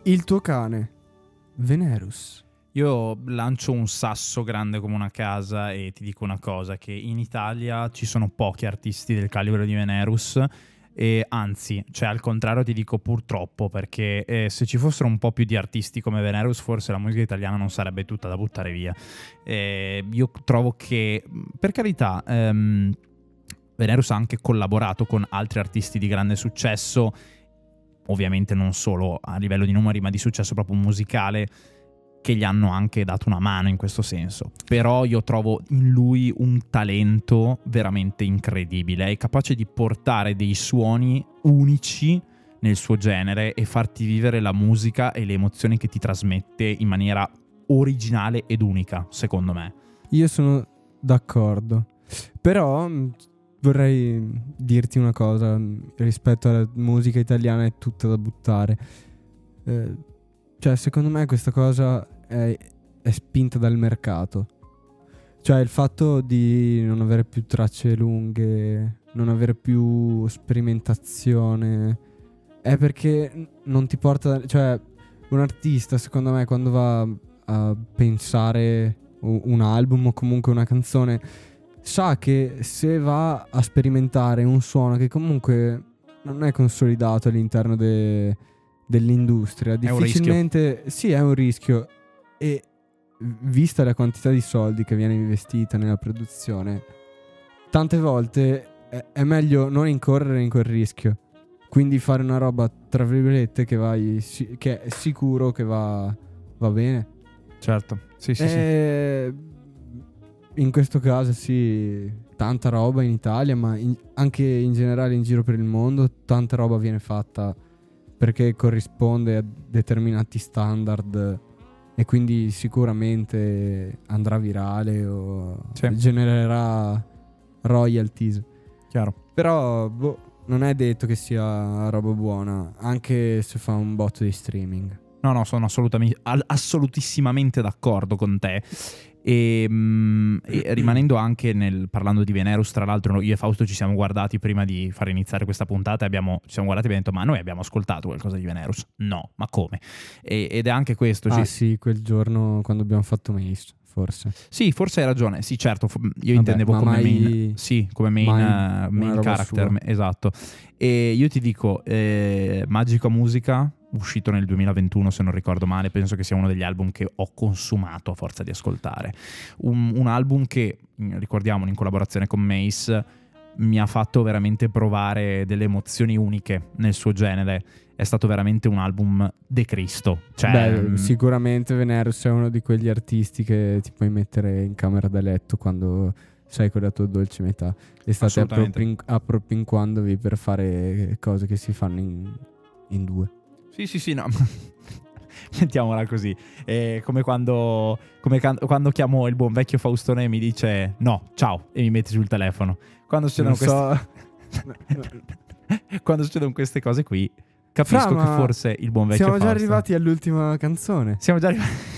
Il tuo cane, Venerus. Io lancio un sasso grande come una casa e ti dico una cosa, che in Italia ci sono pochi artisti del calibro di Venerus e anzi, cioè al contrario ti dico purtroppo perché eh, se ci fossero un po' più di artisti come Venerus forse la musica italiana non sarebbe tutta da buttare via. Eh, io trovo che, per carità, ehm, Venerus ha anche collaborato con altri artisti di grande successo, ovviamente non solo a livello di numeri ma di successo proprio musicale che gli hanno anche dato una mano in questo senso. Però io trovo in lui un talento veramente incredibile. È capace di portare dei suoni unici nel suo genere e farti vivere la musica e le emozioni che ti trasmette in maniera originale ed unica, secondo me. Io sono d'accordo. Però vorrei dirti una cosa rispetto alla musica italiana è tutta da buttare. Eh, cioè, secondo me questa cosa è, è spinta dal mercato. Cioè, il fatto di non avere più tracce lunghe, non avere più sperimentazione, è perché non ti porta... Cioè, un artista, secondo me, quando va a pensare un album o comunque una canzone, sa che se va a sperimentare un suono che comunque non è consolidato all'interno de- dell'industria, È difficilmente... Sì, è un rischio. E vista la quantità di soldi che viene investita nella produzione, tante volte è, è meglio non incorrere in quel rischio. Quindi fare una roba, tra virgolette, che, vai, che è sicuro che va, va bene. Certo, sì, sì, sì. In questo caso sì, tanta roba in Italia, ma in- anche in generale in giro per il mondo, tanta roba viene fatta perché corrisponde a determinati standard e quindi sicuramente andrà virale o Sì. genererà royalties. Chiaro. Però boh, non è detto che sia roba buona, anche se fa un botto di streaming. No, no, sono assolutamente, assolutissimamente d'accordo con te. E, mm, e rimanendo anche nel parlando di Venerus, tra l'altro, io e Fausto ci siamo guardati prima di far iniziare questa puntata abbiamo, ci siamo guardati e abbiamo detto: Ma noi abbiamo ascoltato qualcosa di Venerus? No, ma come? E- ed è anche questo. Ah ci- sì, quel giorno quando abbiamo fatto Mace, forse. Sì, forse hai ragione. Sì, certo, io Vabbè, intendevo ma come mai- main, sì, come main, mai main character, sua. esatto. E io ti dico, eh, Magica Musica, uscito nel 2021 se non ricordo male, penso che sia uno degli album che ho consumato a forza di ascoltare. Un, un album che, mm, ricordiamolo, in collaborazione con Mace, mi ha fatto veramente provare delle emozioni uniche nel suo genere. È stato veramente un album de Cristo. Cioè, Beh, mm, sicuramente Venerus è uno di quegli artisti che ti puoi mettere in camera da letto quando sei con la tua dolce metà e state appropin- appropinquandovi per fare cose che si fanno in, in due. Sì, sì, sì, no. Mettiamola così. È come quando, come can- quando chiamo il buon vecchio Faustone e mi dice no, ciao, e mi metti sul telefono. Quando succedono, queste... quando succedono queste cose qui, capisco Fra, che forse il buon vecchio Siamo già Fausto- arrivati all'ultima canzone. Siamo già arrivati.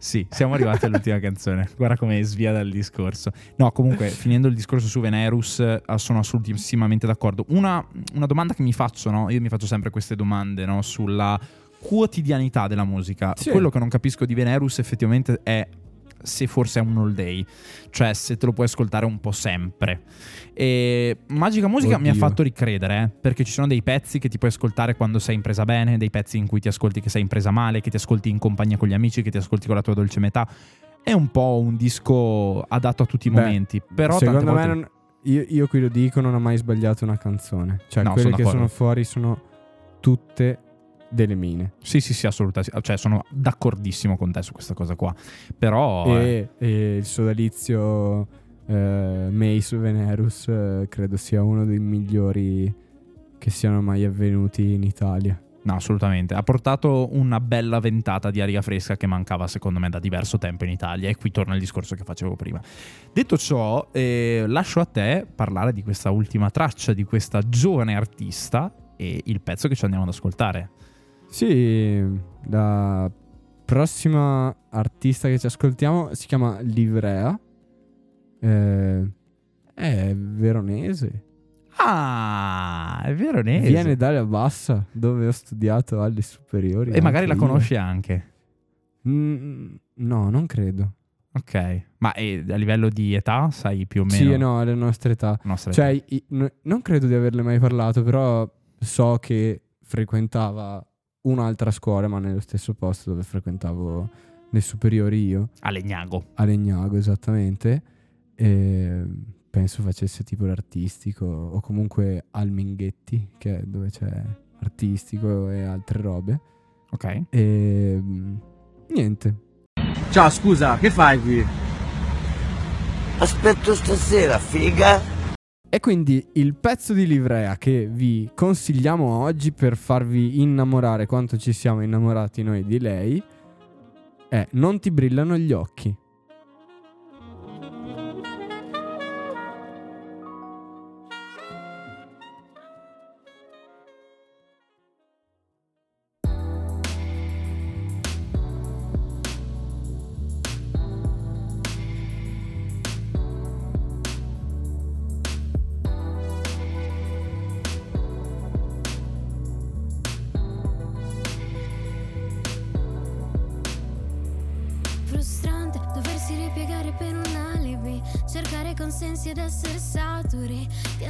sì, siamo arrivati all'ultima canzone. Guarda come svia dal discorso. No, comunque, finendo il discorso su Venerus, eh, sono assolutissimamente d'accordo. Una, una domanda che mi faccio, no? Io mi faccio sempre queste domande, no? Sulla quotidianità della musica. Sì. Quello che non capisco di Venerus effettivamente è se forse è un all day, cioè se te lo puoi ascoltare un po' sempre. E Magica Musica mi ha Oddio. fatto ricredere, eh, perché ci sono dei pezzi che ti puoi ascoltare quando sei in presa bene, dei pezzi in cui ti ascolti che sei in presa male, che ti ascolti in compagnia con gli amici, che ti ascolti con la tua dolce metà. È un po' un disco adatto a tutti i Beh, momenti, però Secondo me, non- io, io qui lo dico, non ho mai sbagliato una canzone. Cioè, No, quelle sono che d'accordo. sono fuori sono tutte delle mine. Sì, sì, sì, assolutamente. Cioè, sono d'accordissimo con te su questa cosa qua. Però. eh, E, e il sodalizio eh, Mace Venerus eh, credo sia uno dei migliori che siano mai avvenuti in Italia. No, assolutamente. Ha portato una bella ventata di aria fresca che mancava, secondo me, da diverso tempo in Italia. E qui torna il discorso che facevo prima. Detto ciò, eh, lascio a te parlare di questa ultima traccia di questa giovane artista e il pezzo che ci andiamo ad ascoltare. Sì, la prossima artista che ci ascoltiamo si chiama Livrea. Eh, è veronese. Ah, è vero, Nese. Viene dalle Bassa, dove ho studiato alle superiori. E magari la io. conosci anche. Mm, no, non credo. Ok. Ma eh, a livello di età sai più o meno? Sì, no, alle nostre età. nostra Cioè, età. i- no- non credo di averle mai parlato, però so che frequentava un'altra scuola, ma nello stesso posto dove frequentavo le superiori io, A Legnago. a Legnago esattamente. E penso facesse tipo l'artistico o comunque al Minghetti, che è dove c'è artistico e altre robe. Ok. E niente. Ciao, scusa, che fai qui? Aspetto stasera, figa. E quindi il pezzo di livrea che vi consigliamo oggi per farvi innamorare quanto ci siamo innamorati noi di lei è Non ti brillano gli occhi.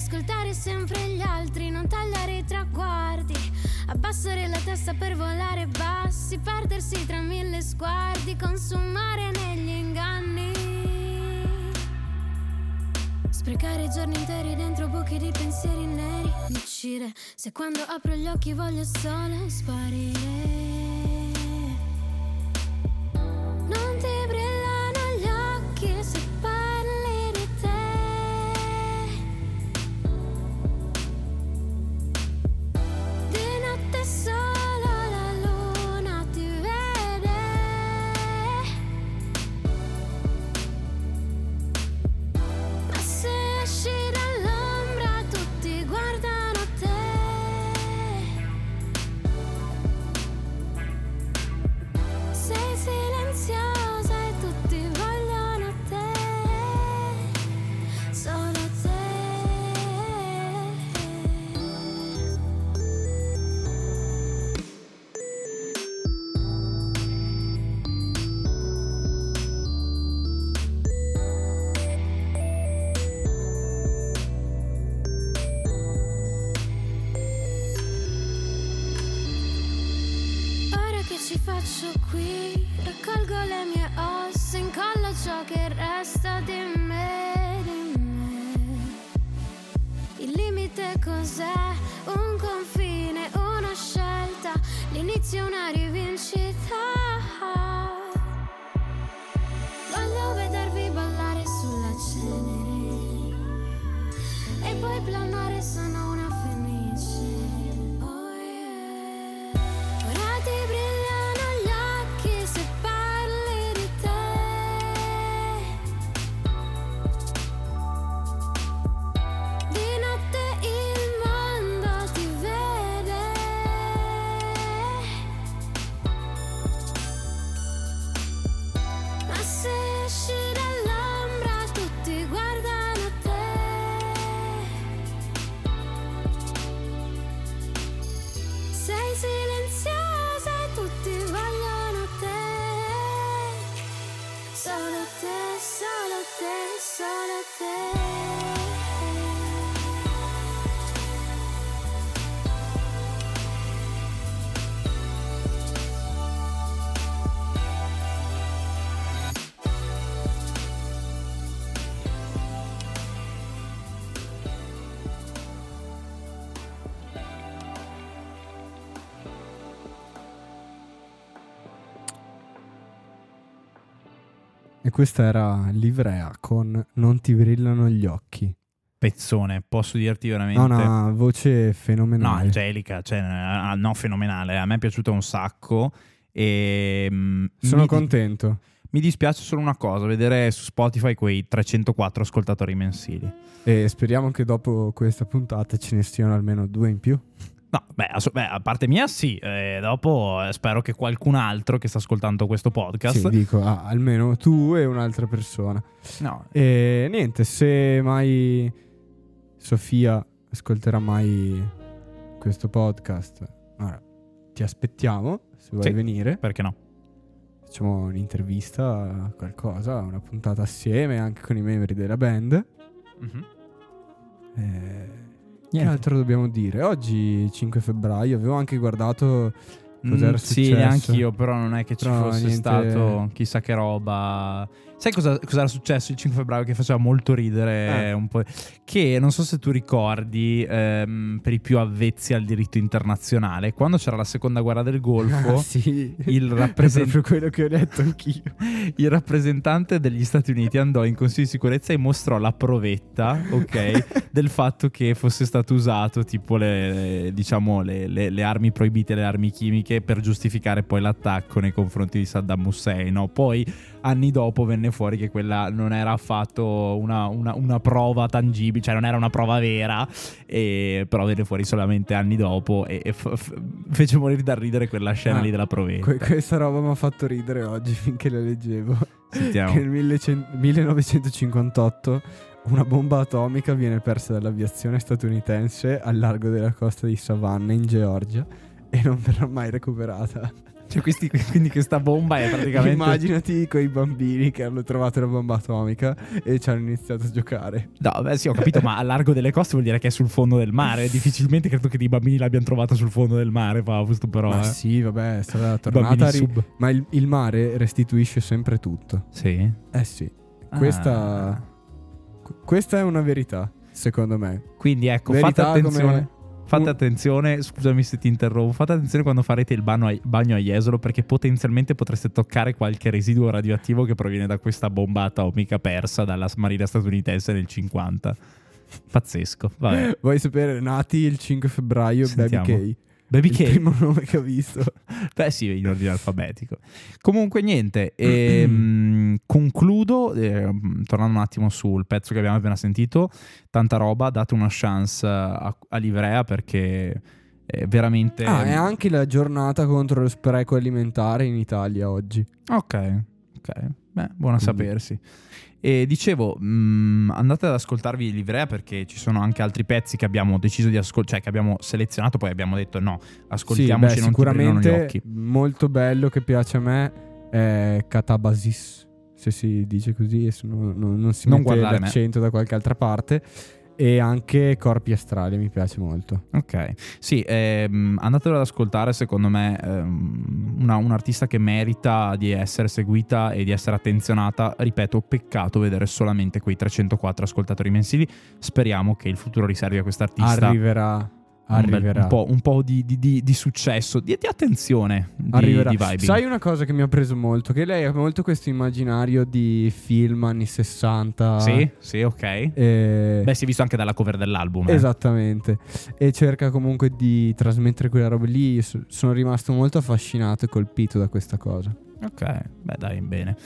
Ascoltare sempre gli altri, non tagliare i traguardi, abbassare la testa per volare bassi, perdersi tra mille sguardi, consumare negli inganni. Sprecare giorni interi dentro buchi di pensieri neri mi uccide se quando apro gli occhi voglio solo sparire. Limite cos'è? Un confine, una scelta, l'inizio una rivincita. Voglio vedervi ballare sulla cenere e poi planare sono questa era Livrea con Non ti brillano gli occhi. Pezzone, posso dirti veramente. Ha una voce No, fenomenale. Angelica, cioè, ah, no, fenomenale. A me è piaciuta un sacco. E, mm, Sono mi, di- contento. mi dispiace solo una cosa: vedere su Spotify quei 304 ascoltatori mensili. E speriamo che dopo questa puntata ce ne siano almeno due in più. No, beh, ass- beh, a parte mia, sì. Eh, dopo eh, spero che qualcun altro che sta ascoltando questo podcast. Sì, dico, ah, almeno tu e un'altra persona. no, E niente, se mai Sofia ascolterà mai questo podcast, allora, ti aspettiamo se vuoi Sì. venire. perché no? Facciamo un'intervista, qualcosa, una puntata assieme anche con i membri della band. Mhm. Eh, che Niente. altro dobbiamo dire? Oggi 5 febbraio, avevo anche guardato cos'era Mm, sì, successo. neanche io, però non è che ci Però fosse niente- stato chissà che roba. Sai cosa, cosa era successo il 5 febbraio che faceva molto ridere? Eh. Un po', che non so se tu ricordi, ehm, per i più avvezzi al diritto internazionale, quando c'era la seconda guerra del Golfo, Ah, sì. il, È rappresen- proprio quello che ho detto anch'io. il rappresentante degli Stati Uniti andò in Consiglio di sicurezza e mostrò la provetta, ok, del fatto che fosse stato usato tipo le, diciamo, le, le- le armi proibite, le armi chimiche per giustificare poi l'attacco nei confronti di Saddam Hussein. no? Poi anni dopo venne fuori che quella non era affatto una, una- una prova tangibile, cioè non era una prova vera, e, però venne fuori solamente anni dopo e, e f- f- fece morire da ridere quella scena Ah, lì della provetta. Que- questa roba mi ha fatto ridere oggi finché la leggevo. Sentiamo. Che nel 1900 1958 una bomba atomica viene persa dall'aviazione statunitense al largo della costa di Savannah in Georgia e non verrà mai recuperata. Cioè, questi- quindi questa bomba è praticamente... Immaginati quei bambini che hanno trovato la bomba atomica e ci hanno iniziato a giocare. No, beh sì, ho capito, ma a largo delle coste vuol dire che è sul fondo del mare. Difficilmente credo che dei bambini l'abbiano trovata sul fondo del mare, Fausto, però... Ma eh. sì, vabbè, è stata tornata ri- sub. Ma il, il mare restituisce sempre tutto. Sì. Eh sì. Questa, Ah. qu- questa è una verità, secondo me. Quindi ecco, Verità fate attenzione. come- Fate attenzione, scusami se ti interrompo, fate attenzione quando farete il bagno a, bagno a Jesolo perché potenzialmente potreste toccare qualche residuo radioattivo che proviene da questa bomba atomica persa dalla marina statunitense nel 50. Pazzesco, vabbè. Vuoi sapere, nati il 5 febbraio, Sentiamo. Baby K. Baby il K. primo nome che ho visto. Beh sì, in ordine alfabetico. Comunque niente, ehm, concludo, ehm, tornando un attimo sul pezzo che abbiamo appena sentito, tanta roba, date una chance a, a Livrea perché è veramente... Ah, è anche la giornata contro lo spreco alimentare in Italia oggi. Ok, ok, beh, buona Quindi- sapersi. E dicevo, mh, andate ad ascoltarvi Livrea perché ci sono anche altri pezzi che abbiamo deciso di ascoltare, cioè che abbiamo selezionato, poi abbiamo detto no, ascoltiamoci, sì, beh, non ti brillano gli sicuramente occhi. molto bello che piace a me è Catabasis, se si dice così, e se no- no- non si Non mette guardare me. l'accento da qualche altra parte. E anche Corpi Astrali mi piace molto. Ok, sì, ehm, andatelo ad ascoltare, secondo me ehm, una- un artista che merita di essere seguita e di essere attenzionata, ripeto, peccato vedere solamente quei 304 ascoltatori mensili, speriamo che il futuro riservi a quest'artista Arriverà. Un, bel- Arriverà. un po', un po' di, di- di- di successo, di, di attenzione, Arriverà. Sai una cosa che mi ha preso molto? Che lei ha molto questo immaginario di film anni 60. Sì, sì, ok. E- Beh, si è visto anche dalla cover dell'album. eh. Esattamente. E cerca comunque di trasmettere quella roba lì. Io so- sono rimasto molto affascinato e colpito da questa cosa. Ok, beh dai, bene.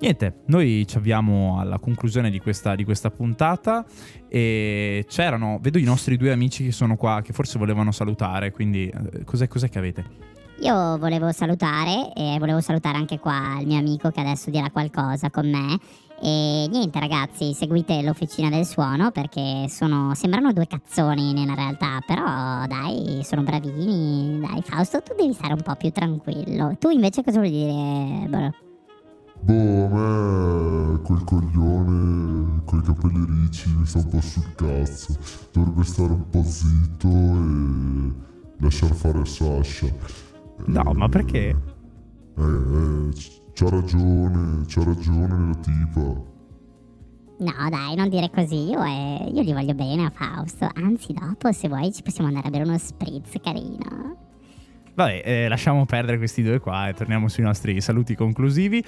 Niente, noi ci avviamo alla conclusione di questa, di questa puntata e c'erano, vedo i nostri due amici che sono qua, che forse volevano salutare, quindi eh, cos'è, cos'è che avete? Io volevo salutare e volevo salutare anche qua il mio amico che adesso dirà qualcosa con me E niente ragazzi, seguite l'Officina del Suono perché sono, sembrano due cazzoni nella realtà, però dai, sono bravini. Dai Fausto, tu devi stare un po' più tranquillo. Tu invece cosa vuoi dire? Boh. Boh, a me quel coglione coi capelli ricci mi sta un po' sul cazzo. Dovrebbe stare un po' zitto e lasciar fare Sasha. No, ma perché? Eh, eh, c'ha ragione, c'ha ragione la tipa. No, dai, non dire così. Io, eh, io gli voglio bene a Fausto. Anzi, dopo, se vuoi, ci possiamo andare a bere uno spritz carino. Vabbè, eh, lasciamo perdere questi due qua e torniamo sui nostri saluti conclusivi.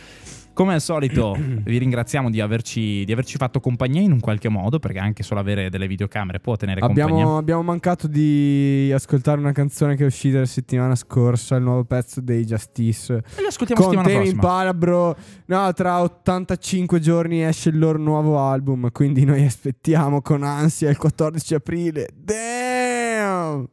Come al solito, vi ringraziamo di averci, di averci fatto compagnia in un qualche modo, perché anche solo avere delle videocamere può tenere compagnia. Abbiamo, abbiamo mancato di ascoltare una canzone che è uscita la settimana scorsa, il nuovo pezzo dei Justice. E lo ascoltiamo Con settimana prossima. palabro. No, tra 85 giorni esce il loro nuovo album, quindi noi aspettiamo con ansia il 14 aprile. Damn!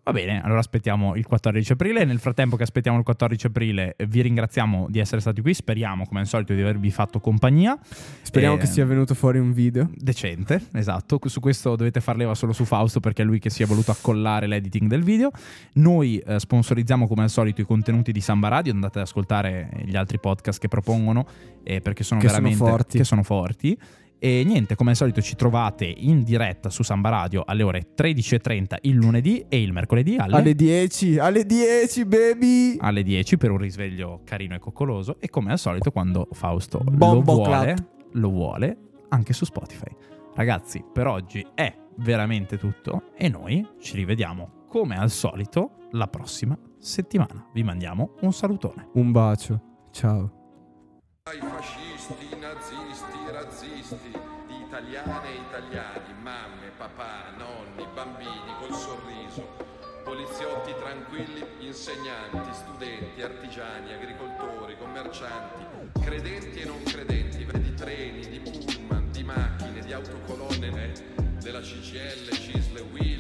Va bene, allora aspettiamo il 14 aprile. Nel frattempo che aspettiamo il 14 aprile, eh, vi ringraziamo di essere stati qui. Speriamo, come al solito, di avervi fatto compagnia. Speriamo Eh, che sia venuto fuori un video. Decente, esatto. Su questo dovete far leva solo su Fausto perché è lui che si è voluto accollare l'editing del video. Noi eh, sponsorizziamo come al solito i contenuti di Samba Radio. Andate ad ascoltare gli altri podcast che propongono eh, perché sono Che sono veramente forti. che sono forti. E niente, come al solito ci trovate in diretta su Samba Radio alle ore 13.30 il lunedì e il mercoledì alle, Alle 10, alle 10, baby! alle 10 per un risveglio carino e coccoloso. E come al solito, quando Fausto lo vuole, lo vuole anche su Spotify. Ragazzi, per oggi è veramente tutto e noi ci rivediamo come al solito la prossima settimana. Vi mandiamo un salutone. Un bacio. Ciao. Ai fascisti, nazisti, italiane e italiani, mamme, papà, nonni, bambini col sorriso, poliziotti tranquilli, insegnanti, studenti, artigiani, agricoltori, commercianti, credenti e non credenti, di treni, di pullman, di macchine, di autocolonne, eh, della CCL, Cisle, Will,